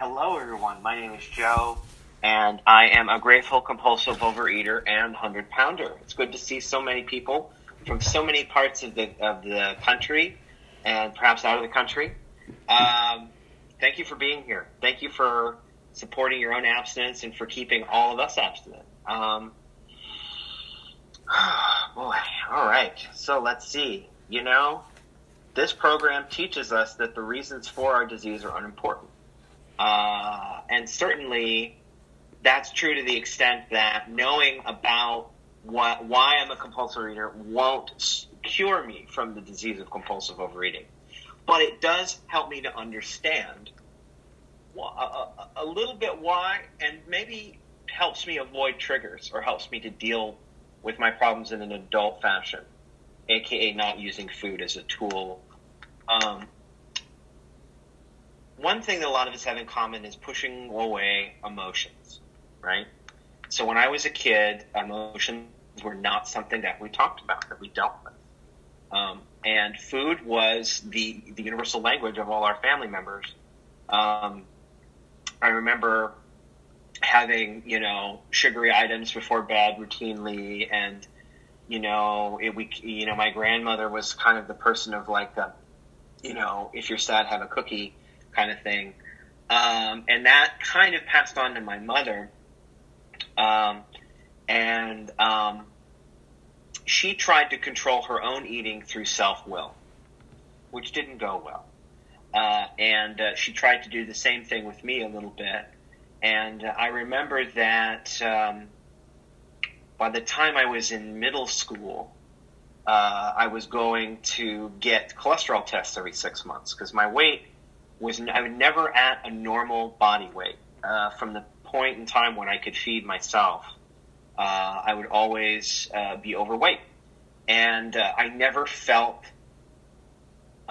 Hello, everyone. My name is Joe, and I am a grateful compulsive overeater and hundred pounder. It's good to see so many people from so many parts of the of the country, and perhaps out of the country. Um, thank you for being here. Thank you for supporting your own abstinence and for keeping all of us abstinent. Um, boy, all right. So let's see. You know, this program teaches us that the reasons for our disease are unimportant. Uh, and certainly that's true to the extent that knowing about what, why I'm a compulsive eater won't cure me from the disease of compulsive overeating. But it does help me to understand a, a, a little bit why, and maybe helps me avoid triggers or helps me to deal with my problems in an adult fashion, aka not using food as a tool. Um, one thing that a lot of us have in common is pushing away emotions, right? So when I was a kid, emotions were not something that we talked about, that we dealt with. Um, and food was the, the universal language of all our family members. Um, I remember having, you know, sugary items before bed routinely and, you know, it, we, you know, my grandmother was kind of the person of like, a, you know, if you're sad, have a cookie kind of thing. Um, and that kind of passed on to my mother. Um, and um, she tried to control her own eating through self will, which didn't go well. Uh, and uh, she tried to do the same thing with me a little bit. And uh, I remember that um, by the time I was in middle school, uh, I was going to get cholesterol tests every six months because my weight was I was never at a normal body weight uh, from the point in time when I could feed myself. Uh, I would always uh, be overweight, and uh, I never felt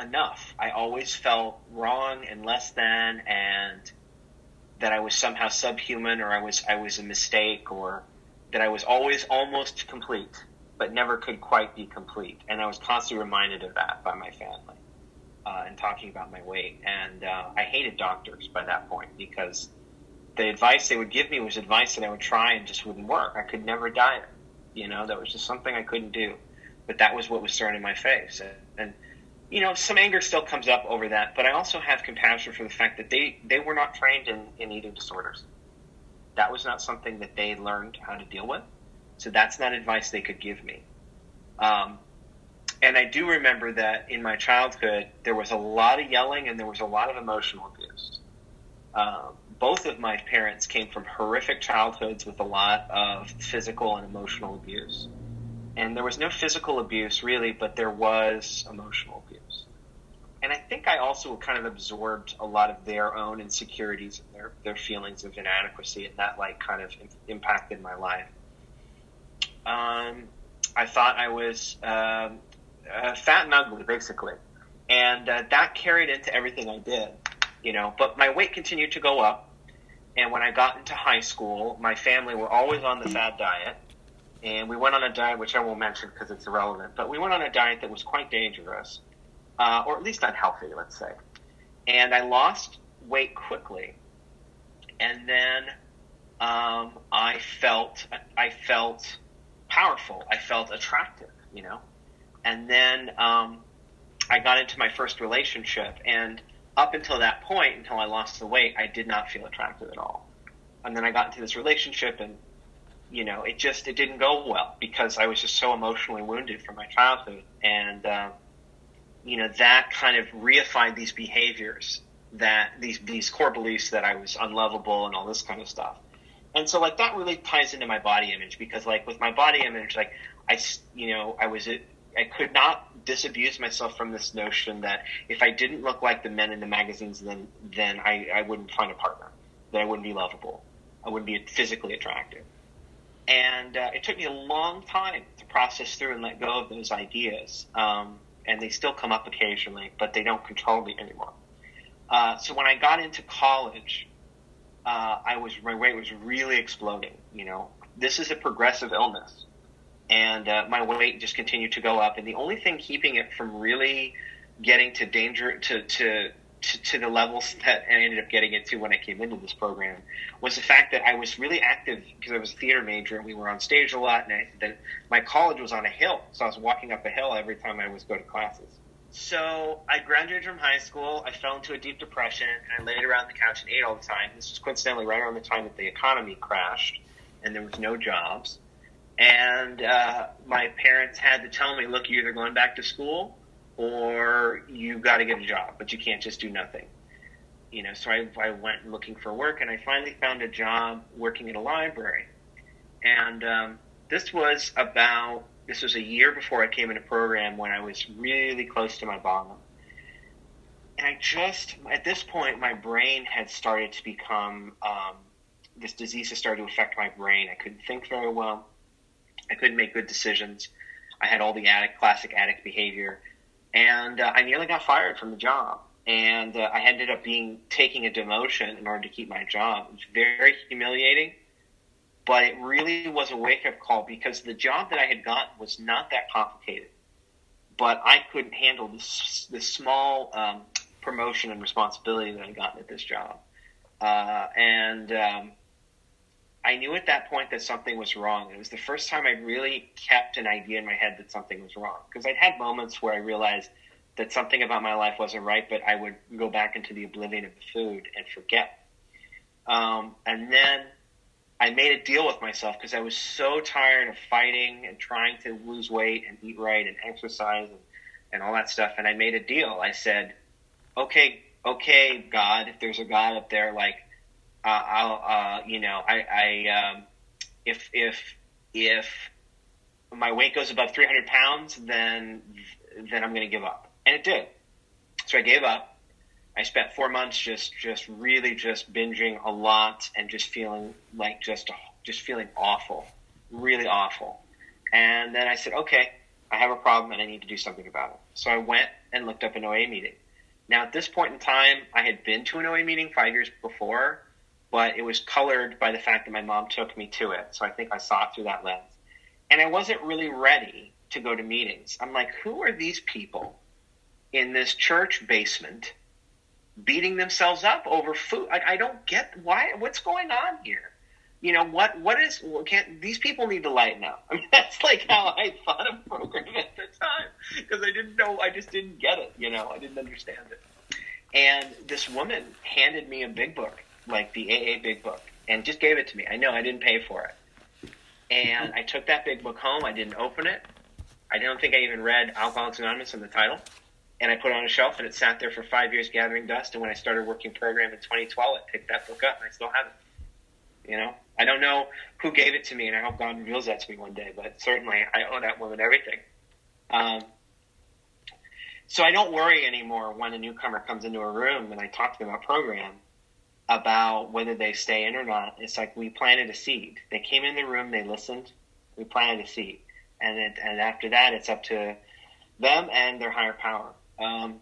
enough. I always felt wrong and less than, and that I was somehow subhuman, or I was I was a mistake, or that I was always almost complete, but never could quite be complete. And I was constantly reminded of that by my family uh, and talking about my weight. And uh, I hated doctors by that point because the advice they would give me was advice that I would try and just wouldn't work. I could never diet. You know, that was just something I couldn't do. But that was what was thrown in my face. And, and you know, some anger still comes up over that, but I also have compassion for the fact that they, they were not trained in, in eating disorders. That was not something that they learned how to deal with. So that's not advice they could give me. Um, and I do remember that in my childhood, there was a lot of yelling and there was a lot of emotional abuse. Um, both of my parents came from horrific childhoods with a lot of physical and emotional abuse. And there was no physical abuse really, but there was emotional abuse. And I think I also kind of absorbed a lot of their own insecurities and their, their feelings of inadequacy, and that like kind of impacted my life. Um, I thought I was um, uh, fat and ugly, basically. And uh, that carried into everything I did, you know. But my weight continued to go up. And when I got into high school, my family were always on the fad diet. And we went on a diet, which I won't mention because it's irrelevant, but we went on a diet that was quite dangerous, uh, or at least unhealthy, let's say. And I lost weight quickly. And then um, I felt I felt powerful. I felt attractive, you know. And then um, I got into my first relationship, and up until that point, until I lost the weight, I did not feel attractive at all. And then I got into this relationship, and you know, it just it didn't go well because I was just so emotionally wounded from my childhood, and uh, you know that kind of reified these behaviors that these these core beliefs that I was unlovable and all this kind of stuff. And so like that really ties into my body image because like with my body image, like I you know I was I could not disabuse myself from this notion that if I didn't look like the men in the magazines, then then I, I wouldn't find a partner, that I wouldn't be lovable, I wouldn't be physically attractive. And uh, it took me a long time to process through and let go of those ideas. Um, and they still come up occasionally, but they don't control me anymore. Uh, so when I got into college, uh, I was my weight was really exploding. You know, this is a progressive illness and uh, my weight just continued to go up. And the only thing keeping it from really getting to danger to to to, to, the levels that I ended up getting it to when I came into this program was the fact that I was really active because I was a theater major and we were on stage a lot. And I, the, my college was on a hill, so I was walking up a hill every time I was go to classes. So I graduated from high school. I fell into a deep depression and I laid around the couch and ate all the time. This was coincidentally right around the time that the economy crashed and there was no jobs. And uh, my parents had to tell me, look, you're either going back to school or you got to get a job, but you can't just do nothing. You know, so I, I went looking for work, and I finally found a job working at a library. And um, this was about this was a year before I came into program when I was really close to my bottom. And I just at this point, my brain had started to become um, this disease had started to affect my brain. I couldn't think very well. I couldn't make good decisions. I had all the addict, classic addict behavior and uh, I nearly got fired from the job. And uh, I ended up being taking a demotion in order to keep my job. It was very humiliating, but it really was a wake up call because the job that I had gotten was not that complicated, but I couldn't handle this this small um, promotion and responsibility that I'd gotten at this job, uh, and um, I knew at that point that something was wrong. It was the first time I really kept an idea in my head that something was wrong. Because I'd had moments where I realized that something about my life wasn't right, but I would go back into the oblivion of the food and forget. Um, and then I made a deal with myself because I was so tired of fighting and trying to lose weight and eat right and exercise and, and all that stuff. And I made a deal. I said, okay, okay, God, if there's a God up there, like, uh, I'll, uh, you know, I, I um, if if if my weight goes above 300 pounds, then then I'm going to give up, and it did. So I gave up. I spent four months just just really just binging a lot and just feeling like just just feeling awful, really awful. And then I said, okay, I have a problem and I need to do something about it. So I went and looked up an OA meeting. Now at this point in time, I had been to an OA meeting five years before, but it was colored by the fact that my mom took me to it. So I think I saw it through that lens. And I wasn't really ready to go to meetings. I'm like, who are these people in this church basement beating themselves up over food? I, I don't get why. What's going on here? You know what? What is? Can't these people need to lighten up? I mean, that's like how I thought of program at the time because I didn't know. I just didn't get it. You know, I didn't understand it. And this woman handed me a big book like the AA Big Book, and just gave it to me. I know I didn't pay for it, and I took that big book home. I didn't open it. I don't think I even read Alcoholics Anonymous in the title, and I put it on a shelf, and it sat there for five years gathering dust. And when I started working program in 2012, I picked that book up, and I still have it. You know, I don't know who gave it to me, and I hope God reveals that to me one day. But certainly, I owe that woman everything. Um, so I don't worry anymore when a newcomer comes into a room and I talk to them about program about whether they stay in or not. It's like we planted a seed. They came in the room, they listened, we planted a seed, and it, and after that, it's up to them and their higher power. Um,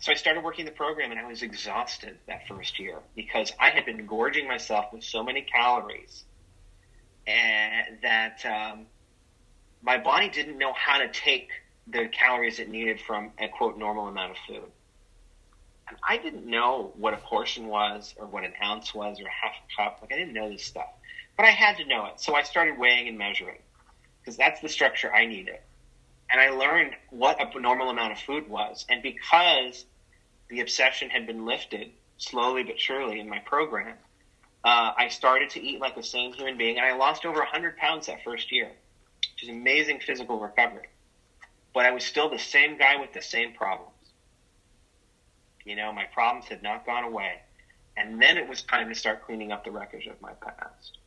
so I started working the program, and I was exhausted that first year because I had been gorging myself with so many calories, and that um, my body didn't know how to take the calories it needed from a quote normal amount of food. I didn't know what a portion was or what an ounce was or half a cup. Like I didn't know this stuff, but I had to know it. So I started weighing and measuring because that's the structure I needed. And I learned what a normal amount of food was. And because the obsession had been lifted slowly but surely in my program, uh, I started to eat like a sane human being. And I lost over 100 pounds that first year, which is amazing physical recovery. But I was still the same guy with the same problem. You know, my problems had not gone away. And then it was time to start cleaning up the wreckage of my past.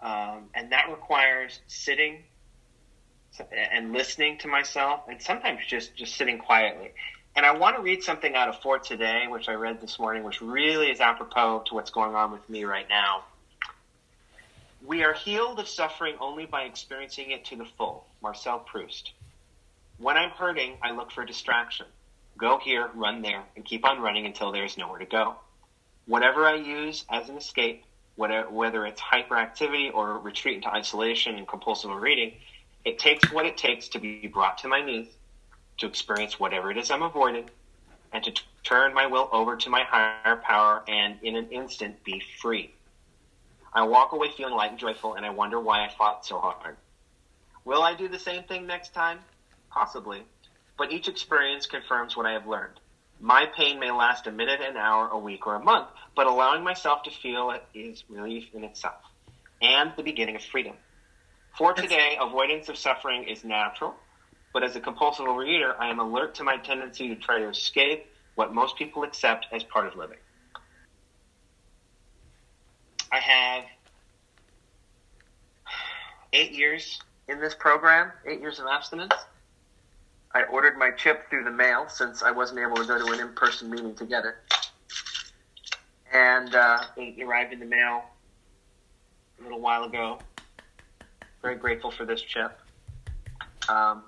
Um, and that requires sitting and listening to myself and sometimes just, just sitting quietly. And I want to read something out of For Today, which I read this morning, which really is apropos to what's going on with me right now. We are healed of suffering only by experiencing it to the full. Marcel Proust. When I'm hurting, I look for distraction go here, run there, and keep on running until there's nowhere to go. Whatever I use as an escape, whatever, whether it's hyperactivity or retreat into isolation and compulsive reading, it takes what it takes to be brought to my knees, to experience whatever it is I'm avoiding, and to turn my will over to my higher power and in an instant be free. I walk away feeling light and joyful, and I wonder why I fought so hard. Will I do the same thing next time? Possibly. But each experience confirms what I have learned. My pain may last a minute, an hour, a week, or a month, but allowing myself to feel it is relief in itself and the beginning of freedom. For today, avoidance of suffering is natural, but as a compulsive overeater, I am alert to my tendency to try to escape what most people accept as part of living. I have eight years in this program, eight years of abstinence. I ordered my chip through the mail since I wasn't able to go to an in person meeting together. And uh, it arrived in the mail a little while ago. Very grateful for this chip. Um,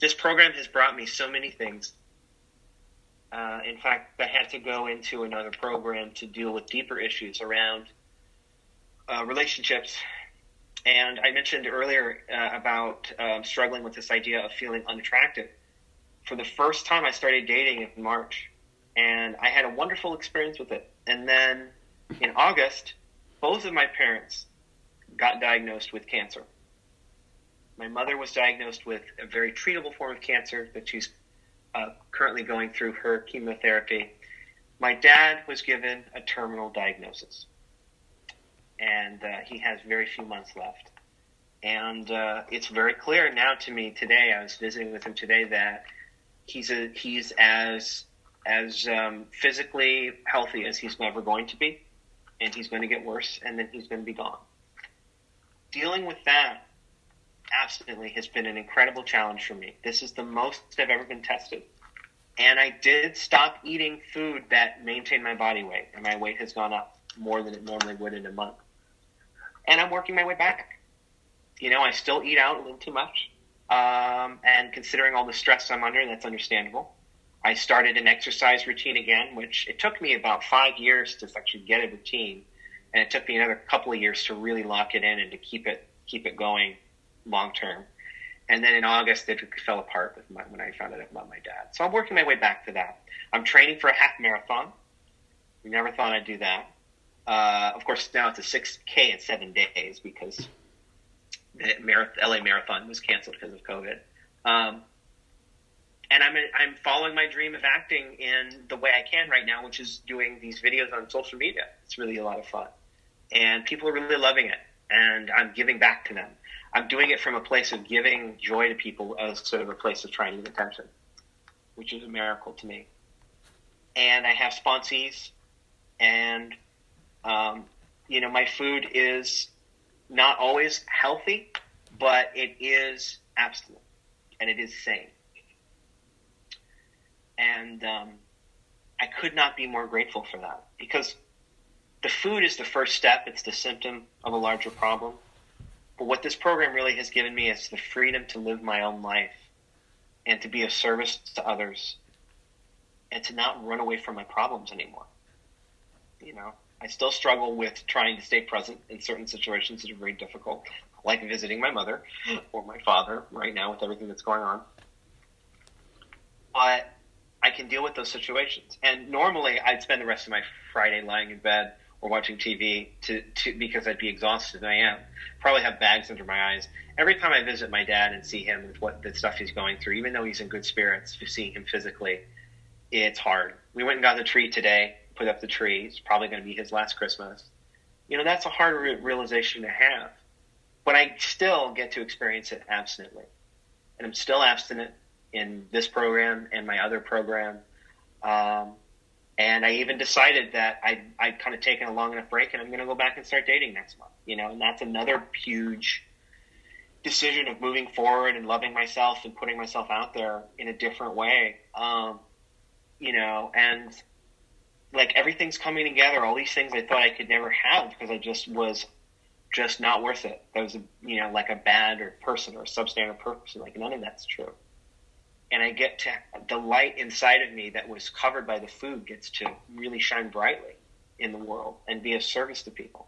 this program has brought me so many things. Uh, in fact, I had to go into another program to deal with deeper issues around uh, relationships. And I mentioned earlier uh, about um, struggling with this idea of feeling unattractive. For the first time, I started dating in March, and I had a wonderful experience with it. And then in August, both of my parents got diagnosed with cancer. My mother was diagnosed with a very treatable form of cancer that she's uh, currently going through her chemotherapy. My dad was given a terminal diagnosis, and uh, he has very few months left. And uh, it's very clear now to me today. I was visiting with him today that he's a, he's as as um, physically healthy as he's never going to be, and he's going to get worse, and then he's going to be gone. Dealing with that absolutely has been an incredible challenge for me. This is the most I've ever been tested. And I did stop eating food that maintained my body weight, and my weight has gone up more than it normally would in a month. And I'm working my way back. You know, I still eat out a little too much. Um, and considering all the stress I'm under, that's understandable. I started an exercise routine again, which it took me about five years to actually get a routine, and it took me another couple of years to really lock it in and to keep it keep it going long term. And then in August, it fell apart with my, when I found out about my dad. So I'm working my way back to that. I'm training for a half marathon. We never thought I'd do that. Uh, of course, now it's a 6K in seven days because the LA Marathon was canceled because of COVID. Um, and I'm I'm following my dream of acting in the way I can right now, which is doing these videos on social media. It's really a lot of fun, and people are really loving it, and I'm giving back to them. I'm doing it from a place of giving joy to people as sort of a place of trying to get attention, which is a miracle to me. And I have sponsees, and um, you know, my food is not always healthy, but it is abstinent and it is sane. And um, I could not be more grateful for that because the food is the first step. It's the symptom of a larger problem. But what this program really has given me is the freedom to live my own life and to be of service to others and to not run away from my problems anymore. You know, I still struggle with trying to stay present in certain situations that are very difficult, like visiting my mother or my father right now with everything that's going on. But I can deal with those situations. And normally I'd spend the rest of my Friday lying in bed or watching TV to, to because I'd be exhausted and I am. Probably have bags under my eyes. Every time I visit my dad and see him with what the stuff he's going through, even though he's in good spirits, seeing him physically, it's hard. We went and got the tree today, put up the tree. It's probably going to be his last Christmas. You know, that's a hard re- realization to have. But I still get to experience it abstinently. And I'm still abstinent in this program and my other program. Um, and I even decided that I I'd kind of taken a long enough break, and I'm going to go back and start dating next month. You know, and that's another huge decision of moving forward and loving myself and putting myself out there in a different way. Um, you know, and like everything's coming together. All these things I thought I could never have because I just was just not worth it. That was a, you know like a bad or person or substandard person. Like none of that's true and I get to the light inside of me that was covered by the food gets to really shine brightly in the world and be of service to people.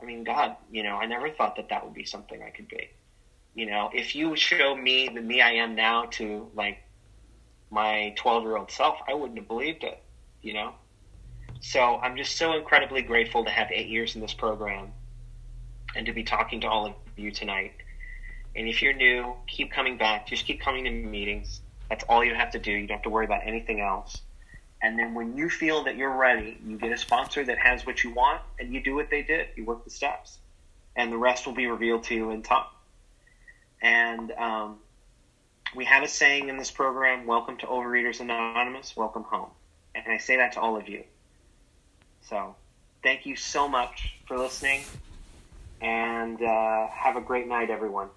I mean, God, you know, I never thought that that would be something I could be. You know, if you show me the me I am now to like my 12 year old self, I wouldn't have believed it, you know? So I'm just so incredibly grateful to have eight years in this program and to be talking to all of you tonight. And if you're new, keep coming back. Just keep coming to meetings. That's all you have to do. You don't have to worry about anything else. And then when you feel that you're ready, you get a sponsor that has what you want and you do what they did. You work the steps. And the rest will be revealed to you in time. And um, we have a saying in this program welcome to Overeaters Anonymous, welcome home. And I say that to all of you. So thank you so much for listening and uh, have a great night, everyone.